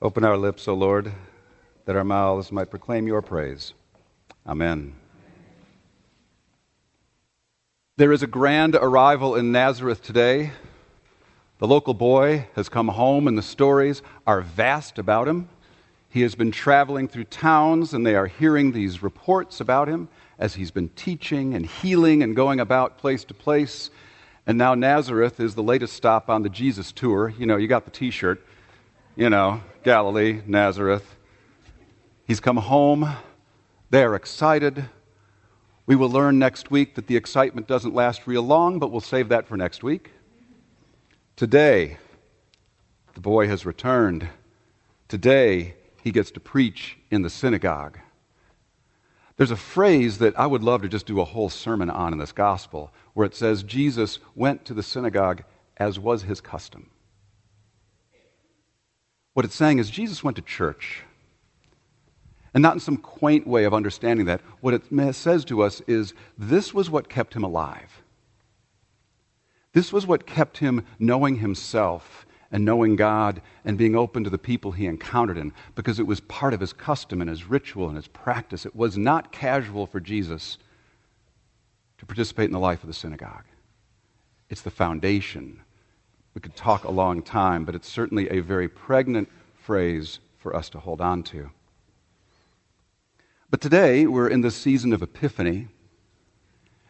Open our lips, O Lord, that our mouths might proclaim your praise. Amen. There is a grand arrival in Nazareth today. The local boy has come home, and the stories are vast about him. He has been traveling through towns, and they are hearing these reports about him as he's been teaching and healing and going about place to place. And now Nazareth is the latest stop on the Jesus tour. You know, you got the t shirt, you know, Galilee, Nazareth. He's come home. They are excited. We will learn next week that the excitement doesn't last real long, but we'll save that for next week. Today, the boy has returned. Today, he gets to preach in the synagogue. There's a phrase that I would love to just do a whole sermon on in this gospel where it says Jesus went to the synagogue as was his custom. What it's saying is Jesus went to church. And not in some quaint way of understanding that. What it says to us is this was what kept him alive. This was what kept him knowing himself and knowing God and being open to the people he encountered in because it was part of his custom and his ritual and his practice. It was not casual for Jesus to participate in the life of the synagogue. It's the foundation we could talk a long time, but it's certainly a very pregnant phrase for us to hold on to. But today, we're in the season of Epiphany.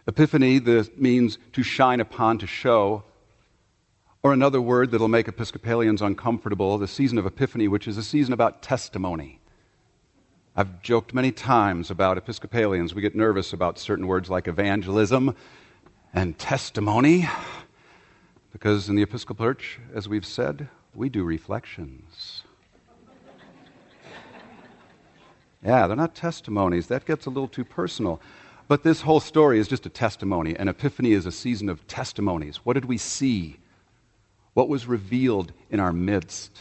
Epiphany this means to shine upon, to show. Or another word that'll make Episcopalians uncomfortable, the season of Epiphany, which is a season about testimony. I've joked many times about Episcopalians. We get nervous about certain words like evangelism and testimony. Because in the Episcopal Church, as we've said, we do reflections. yeah, they're not testimonies. That gets a little too personal. But this whole story is just a testimony. And Epiphany is a season of testimonies. What did we see? What was revealed in our midst?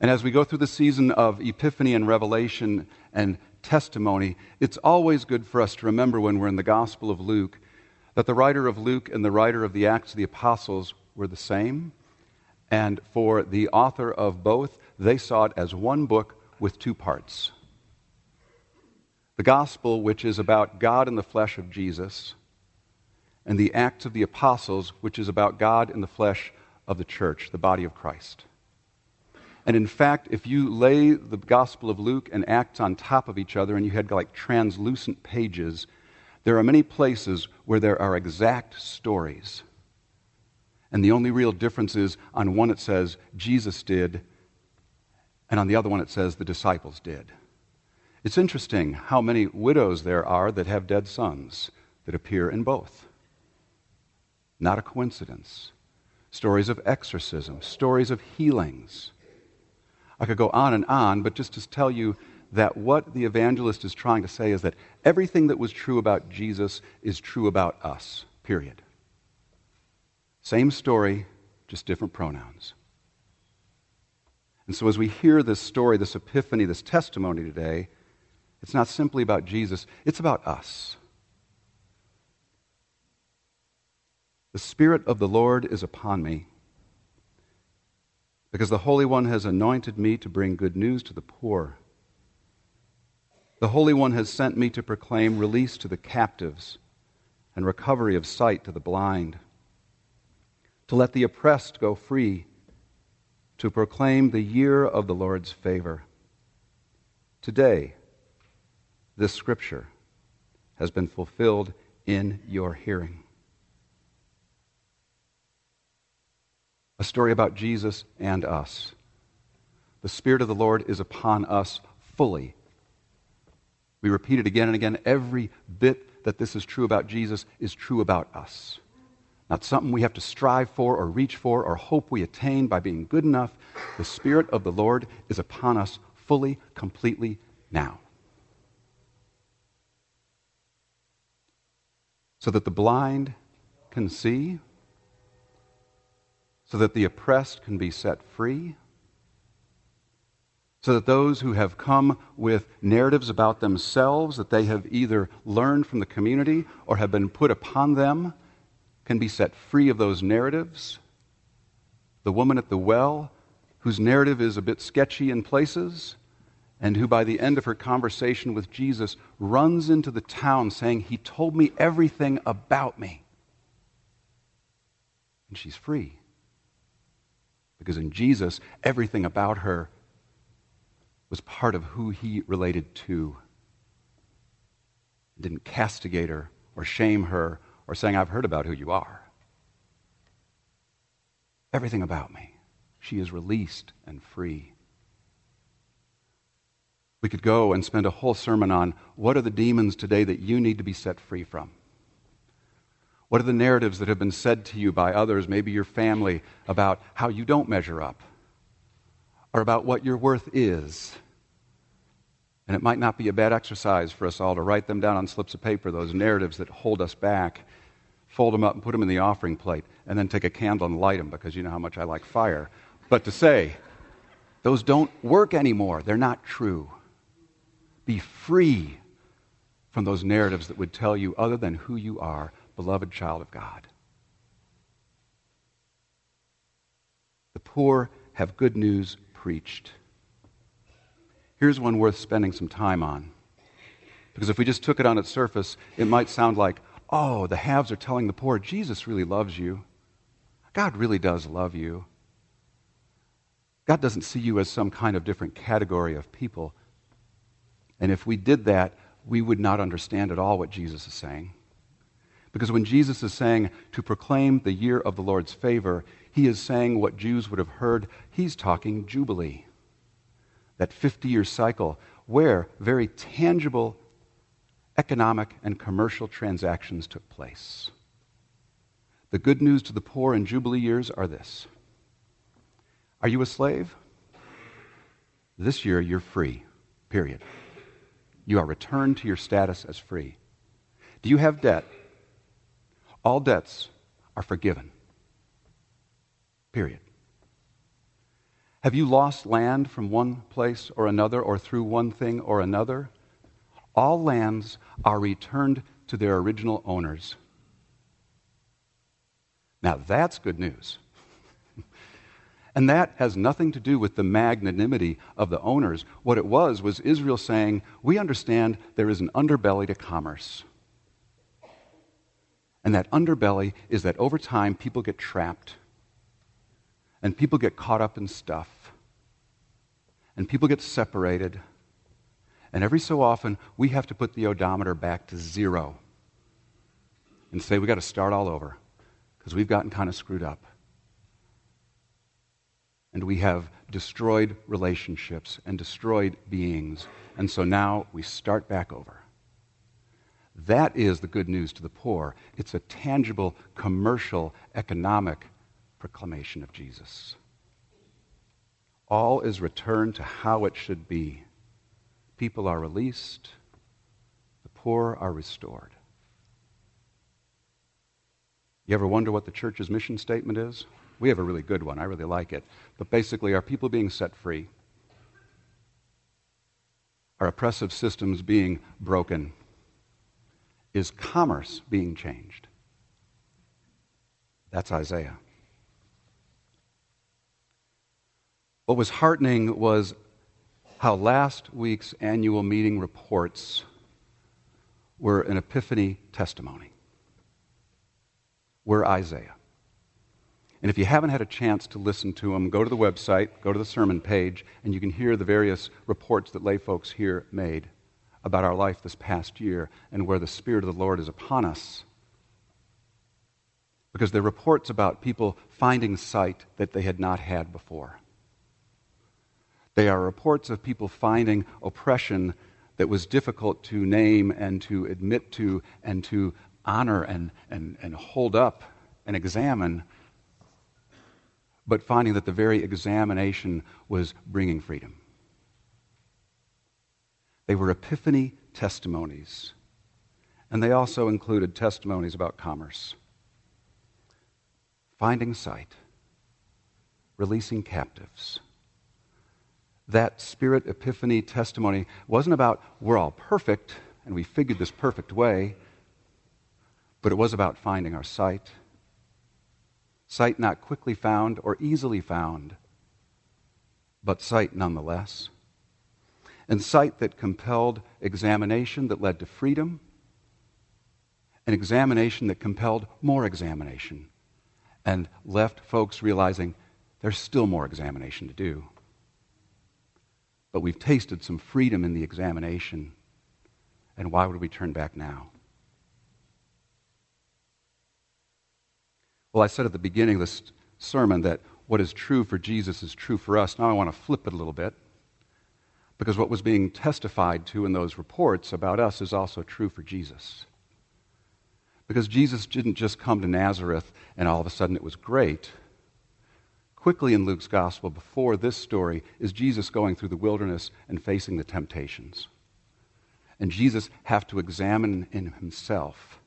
And as we go through the season of Epiphany and Revelation and testimony, it's always good for us to remember when we're in the Gospel of Luke that the writer of Luke and the writer of the Acts of the Apostles were the same. And for the author of both, they saw it as one book with two parts. The gospel, which is about God in the flesh of Jesus, and the Acts of the Apostles, which is about God in the flesh of the church, the body of Christ. And in fact, if you lay the Gospel of Luke and Acts on top of each other and you had like translucent pages, there are many places where there are exact stories. And the only real difference is on one it says Jesus did, and on the other one it says the disciples did. It's interesting how many widows there are that have dead sons that appear in both. Not a coincidence. Stories of exorcism, stories of healings. I could go on and on, but just to tell you that what the evangelist is trying to say is that everything that was true about Jesus is true about us, period. Same story, just different pronouns. And so, as we hear this story, this epiphany, this testimony today, it's not simply about Jesus, it's about us. The Spirit of the Lord is upon me because the Holy One has anointed me to bring good news to the poor. The Holy One has sent me to proclaim release to the captives and recovery of sight to the blind, to let the oppressed go free, to proclaim the year of the Lord's favor. Today, this scripture has been fulfilled in your hearing. A story about Jesus and us. The Spirit of the Lord is upon us fully we repeat it again and again. Every bit that this is true about Jesus is true about us. Not something we have to strive for or reach for or hope we attain by being good enough. The Spirit of the Lord is upon us fully, completely now. So that the blind can see, so that the oppressed can be set free so that those who have come with narratives about themselves that they have either learned from the community or have been put upon them can be set free of those narratives. The woman at the well whose narrative is a bit sketchy in places, and who, by the end of her conversation with Jesus, runs into the town saying, He told me everything about me. And she's free. Because in Jesus, everything about her was part of who he related to. Didn't castigate her or shame her or saying, I've heard about who you are. Everything about me. She is released and free. We could go and spend a whole sermon on what are the demons today that you need to be set free from? What are the narratives that have been said to you by others, maybe your family, about how you don't measure up or about what your worth is? And it might not be a bad exercise for us all to write them down on slips of paper, those narratives that hold us back, fold them up and put them in the offering plate, and then take a candle and light them because you know how much I like fire. But to say, those don't work anymore, they're not true. Be free from those narratives that would tell you other than who you are, beloved child of God. The poor have good news preached. Here's one worth spending some time on. Because if we just took it on its surface, it might sound like, oh, the haves are telling the poor, Jesus really loves you. God really does love you. God doesn't see you as some kind of different category of people. And if we did that, we would not understand at all what Jesus is saying. Because when Jesus is saying to proclaim the year of the Lord's favor, he is saying what Jews would have heard. He's talking Jubilee, that 50 year cycle where very tangible economic and commercial transactions took place. The good news to the poor in Jubilee years are this Are you a slave? This year you're free, period. You are returned to your status as free. Do you have debt? All debts are forgiven. Period. Have you lost land from one place or another or through one thing or another? All lands are returned to their original owners. Now that's good news. And that has nothing to do with the magnanimity of the owners. What it was was Israel saying, We understand there is an underbelly to commerce. And that underbelly is that over time people get trapped, and people get caught up in stuff, and people get separated. And every so often, we have to put the odometer back to zero and say, we've got to start all over because we've gotten kind of screwed up and we have destroyed relationships and destroyed beings. And so now we start back over. That is the good news to the poor. It's a tangible, commercial, economic proclamation of Jesus. All is returned to how it should be. People are released, the poor are restored. You ever wonder what the church's mission statement is? We have a really good one. I really like it. But basically, are people being set free? Are oppressive systems being broken? Is commerce being changed? That's Isaiah. What was heartening was how last week's annual meeting reports were an epiphany testimony. We're Isaiah. And if you haven't had a chance to listen to them, go to the website, go to the sermon page, and you can hear the various reports that lay folks here made about our life this past year and where the Spirit of the Lord is upon us. Because there are reports about people finding sight that they had not had before. They are reports of people finding oppression that was difficult to name and to admit to and to honor and, and, and hold up and examine but finding that the very examination was bringing freedom. They were epiphany testimonies, and they also included testimonies about commerce, finding sight, releasing captives. That spirit epiphany testimony wasn't about we're all perfect and we figured this perfect way, but it was about finding our sight sight not quickly found or easily found, but sight nonetheless. And sight that compelled examination that led to freedom, an examination that compelled more examination and left folks realizing there's still more examination to do. But we've tasted some freedom in the examination, and why would we turn back now? Well, I said at the beginning of this sermon that what is true for Jesus is true for us. Now I want to flip it a little bit because what was being testified to in those reports about us is also true for Jesus. Because Jesus didn't just come to Nazareth and all of a sudden it was great. Quickly in Luke's gospel, before this story, is Jesus going through the wilderness and facing the temptations. And Jesus have to examine in himself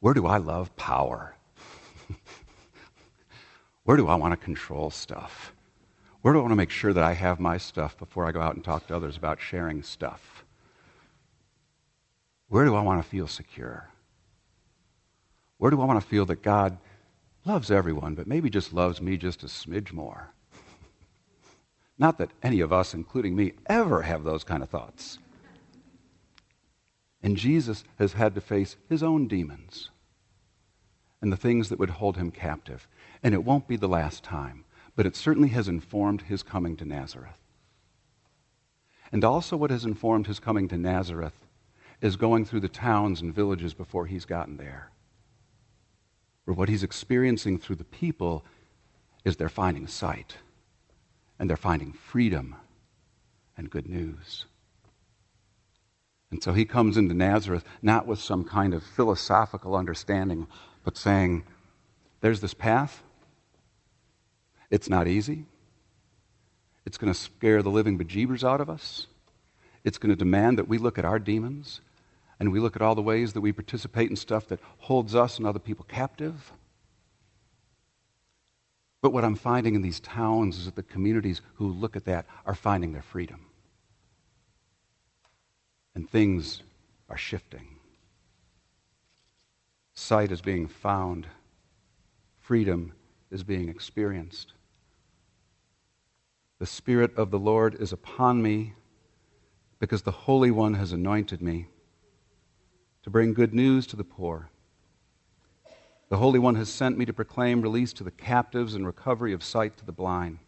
where do I love power? Where do I want to control stuff? Where do I want to make sure that I have my stuff before I go out and talk to others about sharing stuff? Where do I want to feel secure? Where do I want to feel that God loves everyone, but maybe just loves me just a smidge more? Not that any of us, including me, ever have those kind of thoughts. And Jesus has had to face his own demons and the things that would hold him captive. And it won't be the last time, but it certainly has informed his coming to Nazareth. And also, what has informed his coming to Nazareth is going through the towns and villages before he's gotten there. Where what he's experiencing through the people is they're finding sight, and they're finding freedom and good news. And so he comes into Nazareth not with some kind of philosophical understanding, but saying, there's this path, it's not easy. It's going to scare the living bejeebers out of us. It's going to demand that we look at our demons and we look at all the ways that we participate in stuff that holds us and other people captive. But what I'm finding in these towns is that the communities who look at that are finding their freedom. And things are shifting. Sight is being found, freedom is being experienced. The Spirit of the Lord is upon me because the Holy One has anointed me to bring good news to the poor. The Holy One has sent me to proclaim release to the captives and recovery of sight to the blind,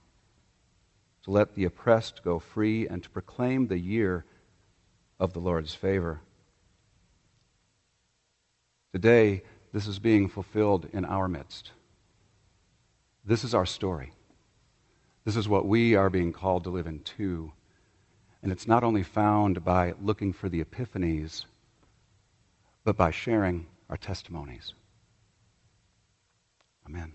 to let the oppressed go free, and to proclaim the year of the Lord's favor. Today, this is being fulfilled in our midst. This is our story. This is what we are being called to live into. And it's not only found by looking for the epiphanies, but by sharing our testimonies. Amen.